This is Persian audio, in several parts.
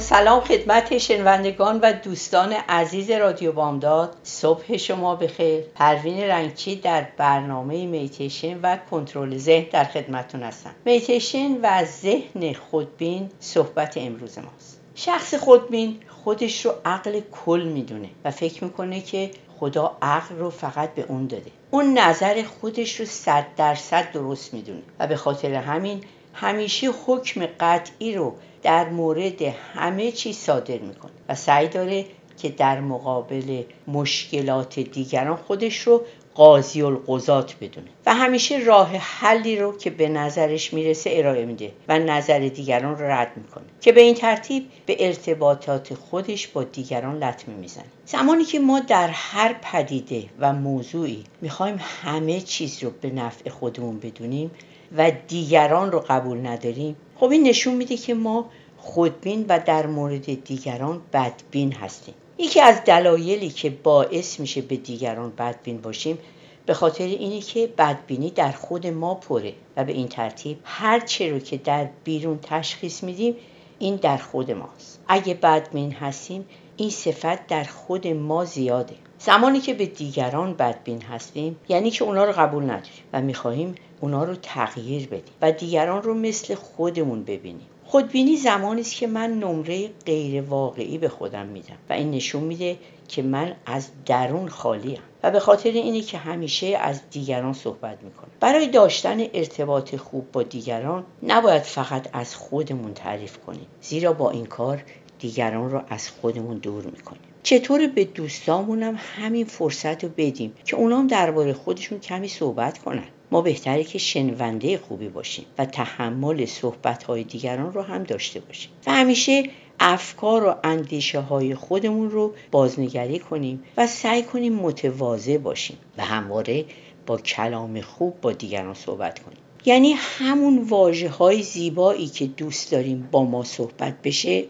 سلام خدمت شنوندگان و دوستان عزیز رادیو بامداد. صبح شما بخیر. پروین رنگچی در برنامه میتیشن و کنترل ذهن در خدمتون هستم. میتیشن و ذهن خودبین صحبت امروز ماست. شخص خودبین خودش رو عقل کل می‌دونه و فکر می‌کنه که خدا عقل رو فقط به اون داده. اون نظر خودش رو صد درصد درست می‌دونه و به خاطر همین همیشه حکم قطعی رو در مورد همه چیز صادر می‌کنه و سعی داره که در مقابل مشکلات دیگران خودش رو قاضی القضات بدونه و همیشه راه حلی رو که به نظرش می‌رسه ارائه میده و نظر دیگران رو رد می‌کنه که به این ترتیب به ارتباطات خودش با دیگران لطمه می‌زنه. زمانی که ما در هر پدیده و موضوعی می‌خوایم همه چیز رو به نفع خودمون بدونیم و دیگران رو قبول نداریم خب این نشون میده که ما خودبین و در مورد دیگران بدبین هستیم. یکی از دلایلی که باعث میشه به دیگران بدبین باشیم به خاطر اینه که بدبینی در خود ما پره و به این ترتیب هر چه رو که در بیرون تشخیص میدیم این در خود ماست. اگه بدبین هستیم این صفت در خود ما زیاده. زمانی که به دیگران بدبین هستیم یعنی که اونا رو قبول نداریم و می‌خواهیم اونا رو تغییر بدیم و دیگران رو مثل خودمون ببینیم. خودبینی زمانی است که من نمره غیر واقعی به خودم میدم و این نشون میده که من از درون خالیم و به خاطر اینه که همیشه از دیگران صحبت می‌کنم. برای داشتن ارتباط خوب با دیگران نباید فقط از خودمون تعریف کنیم زیرا با این کار دیگران رو از خودمون دور می‌کنیم. چطور به دوستامونم همین فرصت رو بدیم که اونام درباره خودشون کمی صحبت کنن. ما بهتره که شنونده خوبی باشیم و تحمل صحبت های دیگران رو هم داشته باشیم. و همیشه افکار و اندیشه های خودمون رو بازنگری کنیم و سعی کنیم متواضع باشیم و همواره با کلام خوب با دیگران صحبت کنیم. یعنی همون واجه های زیبایی که دوست داریم با ما صحبت بشه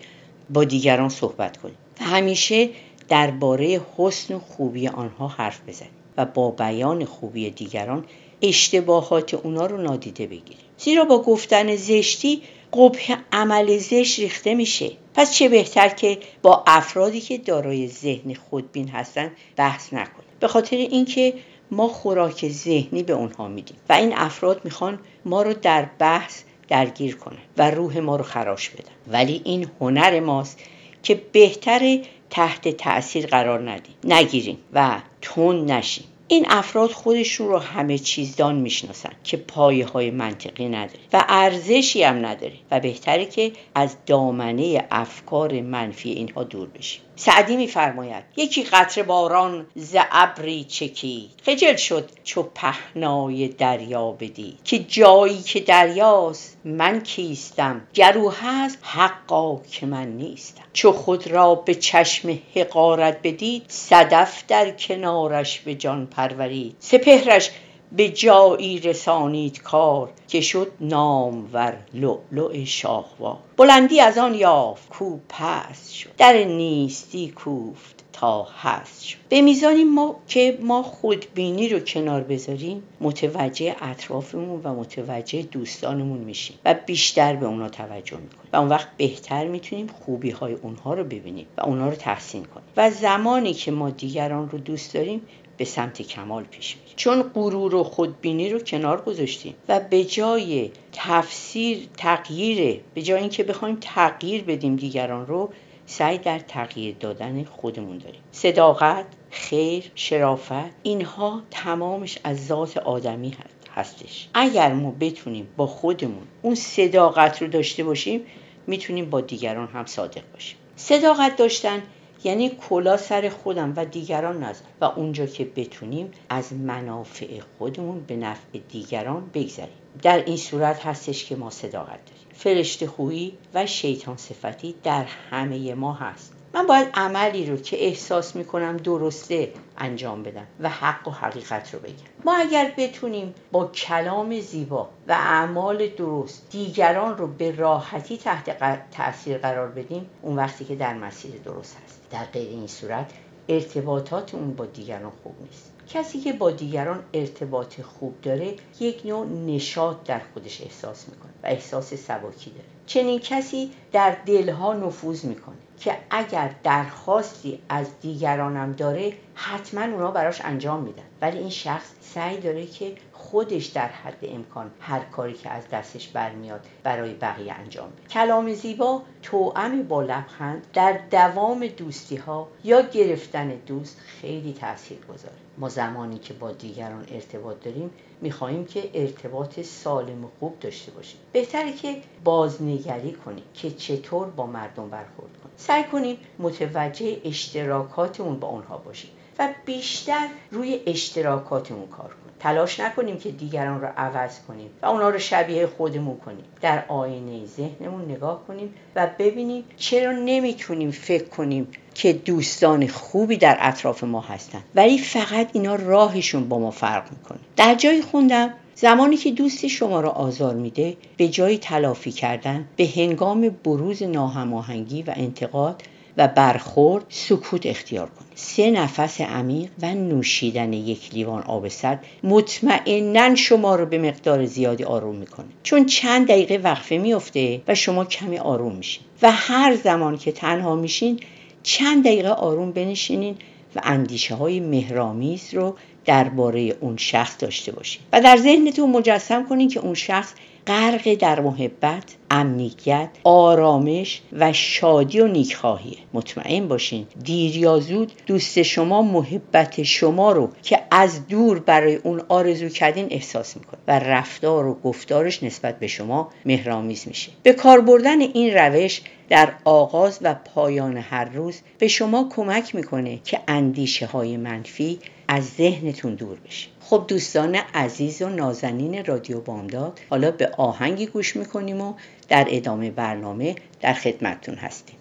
با دیگران صحبت کنیم. و همیشه درباره حسن و خوبی آنها حرف بزنیم و با بیان خوبی دیگران اشتباهات اونا رو نادیده بگیریم. زیرا با گفتن زشتی قبح عمل زشت ریخته میشه. پس چه بهتر که با افرادی که دارای ذهن خودبین هستن بحث نکنیم. به خاطر اینکه ما خوراک ذهنی به اونها میدیم و این افراد می‌خوان ما رو در بحث درگیر کنن و روح ما رو خراش بدن. ولی این هنر ماست که بهتر تحت تاثیر قرار ندیم. نگیریم و تون نشیم. این افراد خودشون رو همه چیزدان می‌شناسن که پایه های منطقی نداره و ارزشی هم نداره و بهتره که از دامنه افکار منفی اینها دور بشیم. سعدی میفرماید یکی قطر باران ز ابری چکید. خجل شد چو پهنای دریا بدید. که جایی که دریاست من کیستم. گرو هست حقا که من نیستم. چو خود را به چشم حقارت بدید صدف در کنارش به جان پرورید. سپهرش به جایی رسانید کار که شد نامور لؤلؤ شاهوار. بلندی از آن یافت کو پست شد در نیستی کوفت تا هست شد. به میزانی ما که ما خودبینی رو کنار بذاریم متوجه اطرافمون و متوجه دوستانمون میشیم و بیشتر به اونا توجه می‌کنیم و اون وقت بهتر می‌تونیم خوبی های اونها رو ببینیم و اونها رو تحسین کنیم. و زمانی که ما دیگران رو دوست داریم به سمت کمال پیش میریم. چون غرور و خودبینی رو کنار گذاشتیم و به جای تفسیر تغییر به جای اینکه بخوایم تغییر بدیم دیگران رو سعی در تغییر دادن خودمون داریم. صداقت خیر شرافت اینها تمامش از ذات آدمی هست هستش. اگر ما بتونیم با خودمون اون صداقت رو داشته باشیم می‌تونیم با دیگران هم صادق باشیم. صداقت داشتن یعنی کلا سر خودم و دیگران نزن و اونجا که بتونیم از منافع خودمون به نفع دیگران بگذریم. در این صورت هستش که ما صداقت داریم. فرشته خویی و شیطان صفتی در همه ما هست. من باید عملی رو که احساس می‌کنم درسته انجام بدم و حق و حقیقت رو بگم. ما اگر بتونیم با کلام زیبا و اعمال درست دیگران رو به راحتی تحت تاثیر قرار بدیم اون وقتی که در مسیر درست هست. در غیر این صورت ارتباطات اون با دیگران خوب نیست. کسی که با دیگران ارتباط خوب داره یک نوع نشاط در خودش احساس می‌کنه و احساس سباکی داره. چنین کسی در دلها نفوذ می‌کنه. که اگر درخواستی از دیگرانم داره حتما اونا براش انجام میدن. ولی این شخص سعی داره که خودش در حد امکان هر کاری که از دستش برمیاد برای بقیه انجام بده. کلام زیبا توأمی با لبخند در دوام دوستی ها یا گرفتن دوست خیلی تاثیر گذاره. ما زمانی که با دیگران ارتباط داریم می‌خواهیم که ارتباط سالم و خوب داشته باشیم. بهتره که بازنگری کنیم که چطور با مردم برخورد کنیم. سعی کنیم متوجه اشتراکاتمون با اونها باشیم. و بیشتر روی اشتراکاتمون کار کنیم تلاش نکنیم که دیگران رو عوض کنیم و اونا رو شبیه خودمون کنیم. در آینه ذهنمون نگاه کنیم و ببینیم چرا نمی‌تونیم فکر کنیم که دوستان خوبی در اطراف ما هستن. ولی فقط اینا راهشون با ما فرق می‌کنه. در جایی خوندم زمانی که دوست شما را آزار میده به جای تلافی کردن به هنگام بروز ناهماهنگی و انتقاد و برخورد سکوت اختیار کنید سه نفس عمیق و نوشیدن یک لیوان آب سرد مطمئنا شما رو به مقدار زیادی آروم می‌کنه. چون چند دقیقه وقفه میفته و شما کمی آروم میشین. و هر زمان که تنها میشین چند دقیقه آروم بنشینین و اندیشه های مهرامیز رو درباره اون شخص داشته باشین و در ذهنتون مجسم کنین که اون شخص غرق در محبت امنیت آرامش و شادی و نیکخواهیه. مطمئن باشین دیر یا زود دوست شما محبت شما رو که از دور برای اون آرزو کردین احساس می‌کنه و رفتار و گفتارش نسبت به شما مهرامیز میشه. به کار بردن این روش در آغاز و پایان هر روز به شما کمک می‌کنه که اندیشه های منفی از ذهنتون دور بشه خب دوستان عزیز و نازنین رادیو بامداد حالا به آهنگی گوش می‌کنیم و در ادامه برنامه در خدمتتون هستیم.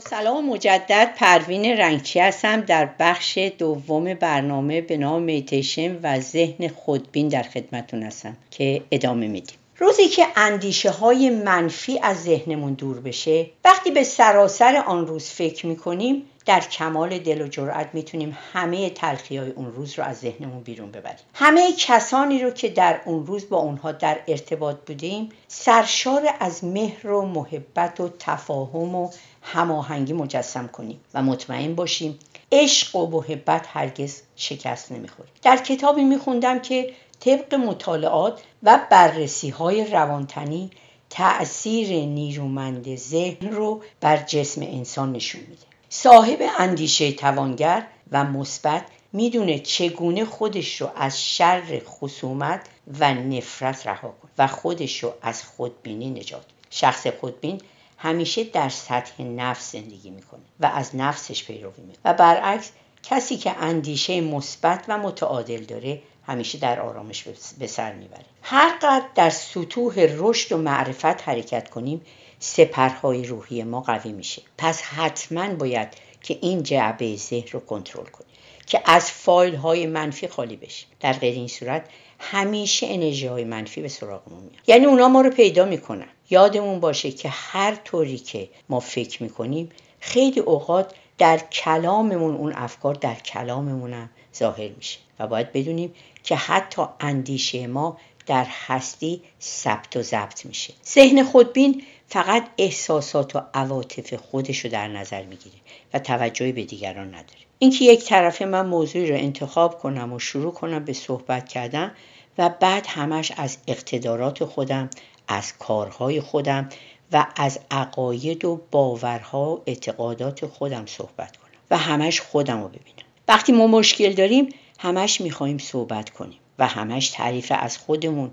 سلام مجدد پروین رنگچی هستم در بخش دوم برنامه به نام میتیشن و ذهن خودبین در خدمتون هستم که ادامه میدیم. روزی که اندیشه های منفی از ذهنمون دور بشه وقتی به سراسر آن روز فکر می‌کنیم در کمال دل و جرأت می‌تونیم همه تلخی های اون روز رو از ذهنمون بیرون ببریم. همه کسانی رو که در اون روز با اونها در ارتباط بودیم سرشار از مهر و محبت و تفاهم و هماهنگی مجسم کنیم و مطمئن باشیم عشق و محبت هرگز شکست نمی‌خوره. در کتابی میخوندم که طبق مطالعات و بررسی های روانتنی تأثیر نیرومند ذهن رو بر جسم انسان نشون میده. صاحب اندیشه توانگر و مثبت می‌دونه چگونه خودش رو از شر خصومت و نفرت رها کنه و خودش رو از خودبینی نجات شخص خودبین همیشه در سطح نفس زندگی می‌کنه و از نفسش پیروی می‌کنه. و برعکس کسی که اندیشه مثبت و متعادل داره همیشه در آرامش به سر می‌بره. هر قدر در سطوح رشد و معرفت حرکت کنیم سپرهای روحی ما قوی میشه. پس حتما باید که این جعبه ذهن رو کنترل کنیم. که از فایل های منفی خالی بشه. در غیر این صورت همیشه انرژی های منفی به سراغمون میاد. یعنی اونا ما رو پیدا می‌کنن. یادمون باشه که هر طوری که ما فکر می‌کنیم خیلی اوقات در کلاممون اون افکار در کلاممون ظاهر میشه و باید بدونیم که حتی اندیشه ما در هستی ثبت و ضبط میشه. ذهن خودبین فقط احساسات و عواطف خودش رو در نظر می‌گیره و توجهی به دیگران نداره. اینکه یک طرف من موضوعی رو انتخاب کنم و شروع کنم به صحبت کردن و بعد همش از اقتدارات خودم از کارهای خودم و از عقاید و باورها و اعتقادات خودم صحبت کنم و همش خودم رو ببینم. وقتی ما مشکل داریم همش می‌خواهیم صحبت کنیم. و همش تعریف از خودمون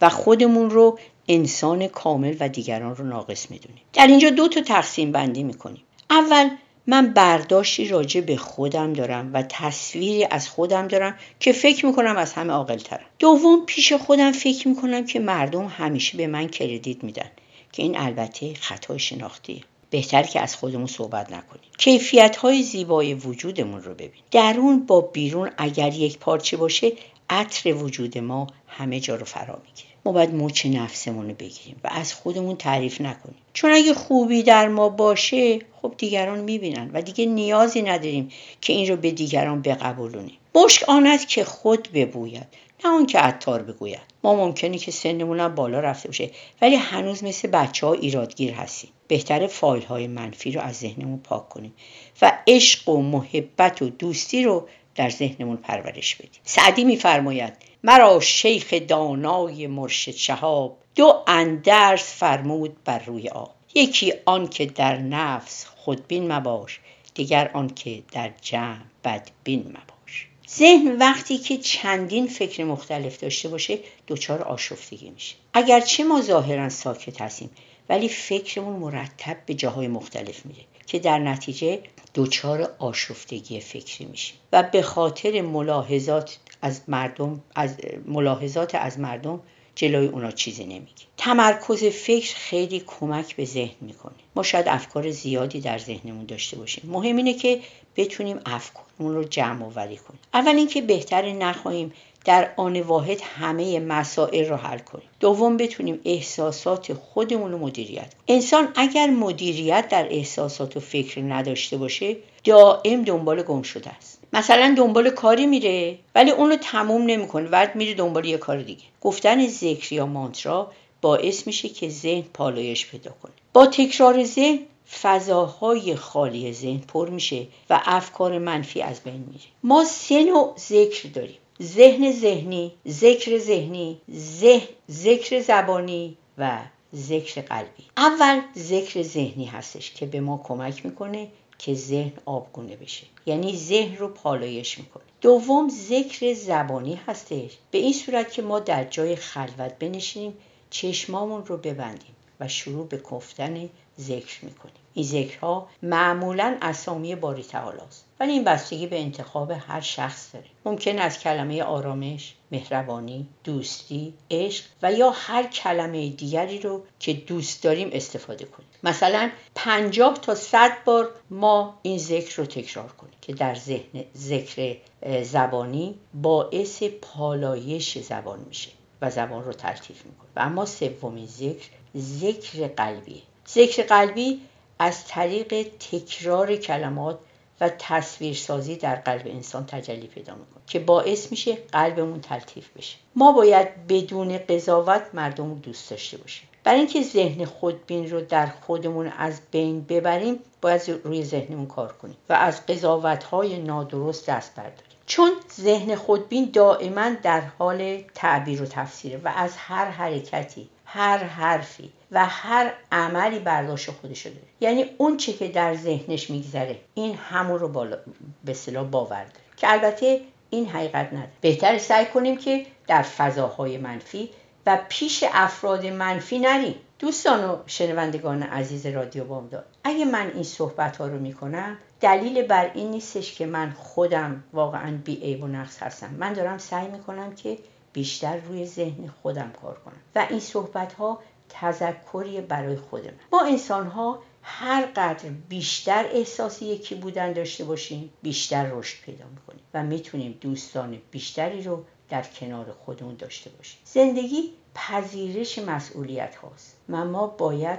و خودمون رو انسان کامل و دیگران رو ناقص می‌دونیم. در اینجا دو تا تقسیم بندی می‌کنیم. اول من برداشتی راجع به خودم دارم و تصویری از خودم دارم که فکر می‌کنم از همه عاقل ترم دوم پیش خودم فکر می‌کنم که مردم همیشه به من کردیت میدن که این البته خطای شناختیه. بهتر که از خودمون صحبت نکنیم. کیفیت های زیبای وجودمون رو ببین درون با بیرون اگر یک پارچه باشه عطر وجود ما همه جا رو فرا می‌گیره. ما باید مچ نفسمون رو بگیریم و از خودمون تعریف نکنیم. چون اگه خوبی در ما باشه خب دیگران می‌بینن و دیگه نیازی نداریم که این رو به دیگران بقبولونیم. مشک آن که خود ببوید نه اون که عطار بگوید. ما ممکنه که سنمون بالا رفته باشه ولی هنوز مثل بچه ها ایرادگیر هستیم. بهتر فایل های منفی رو از ذهنمون پاک کنیم و عشق و محبت و دوستی رو در ذهنمون پرورش بدیم سعدی میفرماید مرا شیخ دانای مرشد شهاب دو اندرس فرمود بر روی آب. یکی آن که در نفس خودبین مباش دیگر آن که در جمع بدبین مباش. ذهن وقتی که چندین فکر مختلف داشته باشه دچار آشفتگی میشه. اگرچه ما ظاهرا ساکت هستیم ولی فکرمون مرتب به جاهای مختلف میره. که در نتیجه دچار آشفتگی فکری میشیم. و به خاطر ملاحظات از مردم از ملاحظات از مردم جلوی اونا چیزی نمیگه تمرکز فکر خیلی کمک به ذهن می‌کنه. ما شاید افکار زیادی در ذهنمون داشته باشیم. مهم اینه که بتونیم افکارمون رو جمع آوری کنیم. اول اینکه بهتر نخواهیم در آن واحد همه مسائل رو حل کنیم. دوم بتونیم احساسات خودمون رو مدیریت کنیم. انسان اگر مدیریت در احساسات و فکر نداشته باشه دائم دنبال گم شده است. مثلا دنبال کاری میره ولی اون رو تموم نمی‌کنه. بعد میره دنبال یه کار دیگه. گفتن ذکر یا مانترا باعث میشه که ذهن پالایش پیدا کنه. با تکرار ذهن فضاهای خالی ذهن پر میشه و افکار منفی از بین میره. ما سه نوع ذکر داریم. ذهن ذهنی ذکر ذهنی ذهن ذکر زبانی و ذکر قلبی. اول ذکر ذهنی هستش که به ما کمک می‌کنه که ذهن آبگونه بشه. یعنی ذهن رو پالایش می‌کنه. دوم ذکر زبانی هستش. به این صورت که ما در جای خلوت بنشینیم چشمامون رو ببندیم و شروع به گفتن ذکر می‌کنیم. این ذکرها معمولا اسامی باری تعالی است. ولی این بستگی به انتخاب هر شخص داره. ممکن از کلمه آرامش مهربانی دوستی عشق و یا هر کلمه دیگری رو که دوست داریم استفاده کنیم. مثلا پنجاه تا صد بار ما این ذکر رو تکرار کنیم که در ذهن ذکر زبانی باعث پالایش زبان میشه و زبان رو تلطیف می‌کنه. و اما سومین ذکر ذکر قلبی ذکر قلبی از طریق تکرار کلمات و تصویرسازی در قلب انسان تجلی پیدا می‌کنه که باعث میشه قلبمون تلطیف بشه. ما باید بدون قضاوت مردم رو دوست داشته باشیم. برای اینکه ذهن خودبین رو در خودمون از بین ببریم باید روی ذهنمون کار کنیم و از قضاوت های نادرست دست برداریم. چون ذهن خودبین دائما در حال تعبیر و تفسیره و از هر حرکتی هر حرفی و هر عملی برداشت خودش داره. یعنی اون چه که در ذهنش میگذره این همون رو بالا به صلاح باور داره. که البته این حقیقت نداره. بهتر سعی کنیم که در فضاهای منفی و پیش افراد منفی نریم. دوستان و شنوندگان عزیز رادیو بامداد اگه من این صحبت ها رو می‌کنم دلیل بر این نیستش که من خودم واقعا بی عیب و نقص هستم. من دارم سعی می‌کنم که بیشتر روی ذهن خودم کار کنم. و این صحبت ها تذکری برای خود من ما انسان ها هر قدر بیشتر احساس یکی بودن داشته باشیم بیشتر رشد پیدا می‌کنیم و می‌تونیم دوستان بیشتری رو در کنار خودمون داشته باشیم. زندگی پذیرش مسئولیت هاست. و ما باید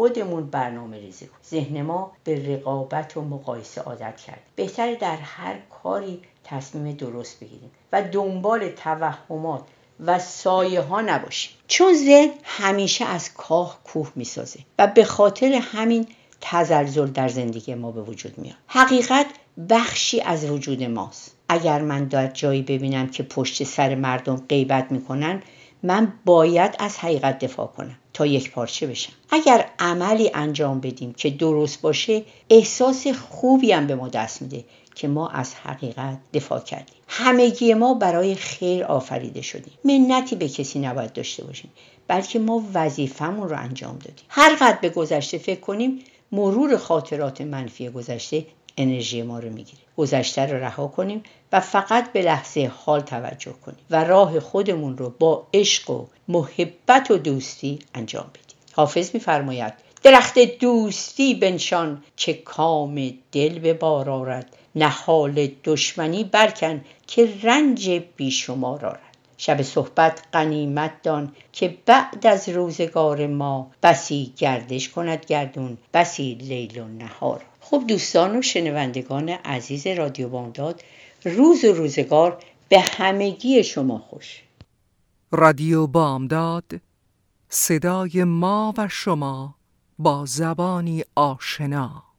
خودمون برنامه ریزی کنیم. ذهن ما به رقابت و مقایسه عادت کرد بهتر در هر کاری تصمیم درست بگیریم و دنبال توهمات و سایه ها نباشیم. چون ذهن همیشه از کاه کوه می‌سازه و به خاطر همین تزلزل در زندگی ما به وجود میاد. حقیقت بخشی از وجود ماست. اگر من در جایی ببینم که پشت سر مردم غیبت می‌کنن من باید از حقیقت دفاع کنم تا یک پارچه بشم. اگر عملی انجام بدیم که درست باشه احساس خوبی هم به ما دست میده که ما از حقیقت دفاع کردیم. همگی ما برای خیر آفریده شدیم. منتی به کسی نباید داشته باشیم بلکه ما وظیفهمون رو انجام دادیم. هر قدر به گذشته فکر کنیم مرور خاطرات منفی گذشته انرژی ما رو می‌گیره. گذشته رو رها کنیم و فقط به لحظه حال توجه کنیم و راه خودمون رو با عشق و محبت و دوستی انجام بدیم. حافظ میفرماید درخت دوستی بنشان که کام دل به بار آرد نهال دشمنی برکن که رنج بیشمار آرد. شب صحبت قنیمت دان که بعد از روزگار ما بسی گردش کند گردون بسی لیل و نهار. خب دوستان و شنوندگان عزیز رادیو بامداد روز و روزگار به همگی شما خوش. رادیو بامداد صدای ما و شما با زبانی آشنا.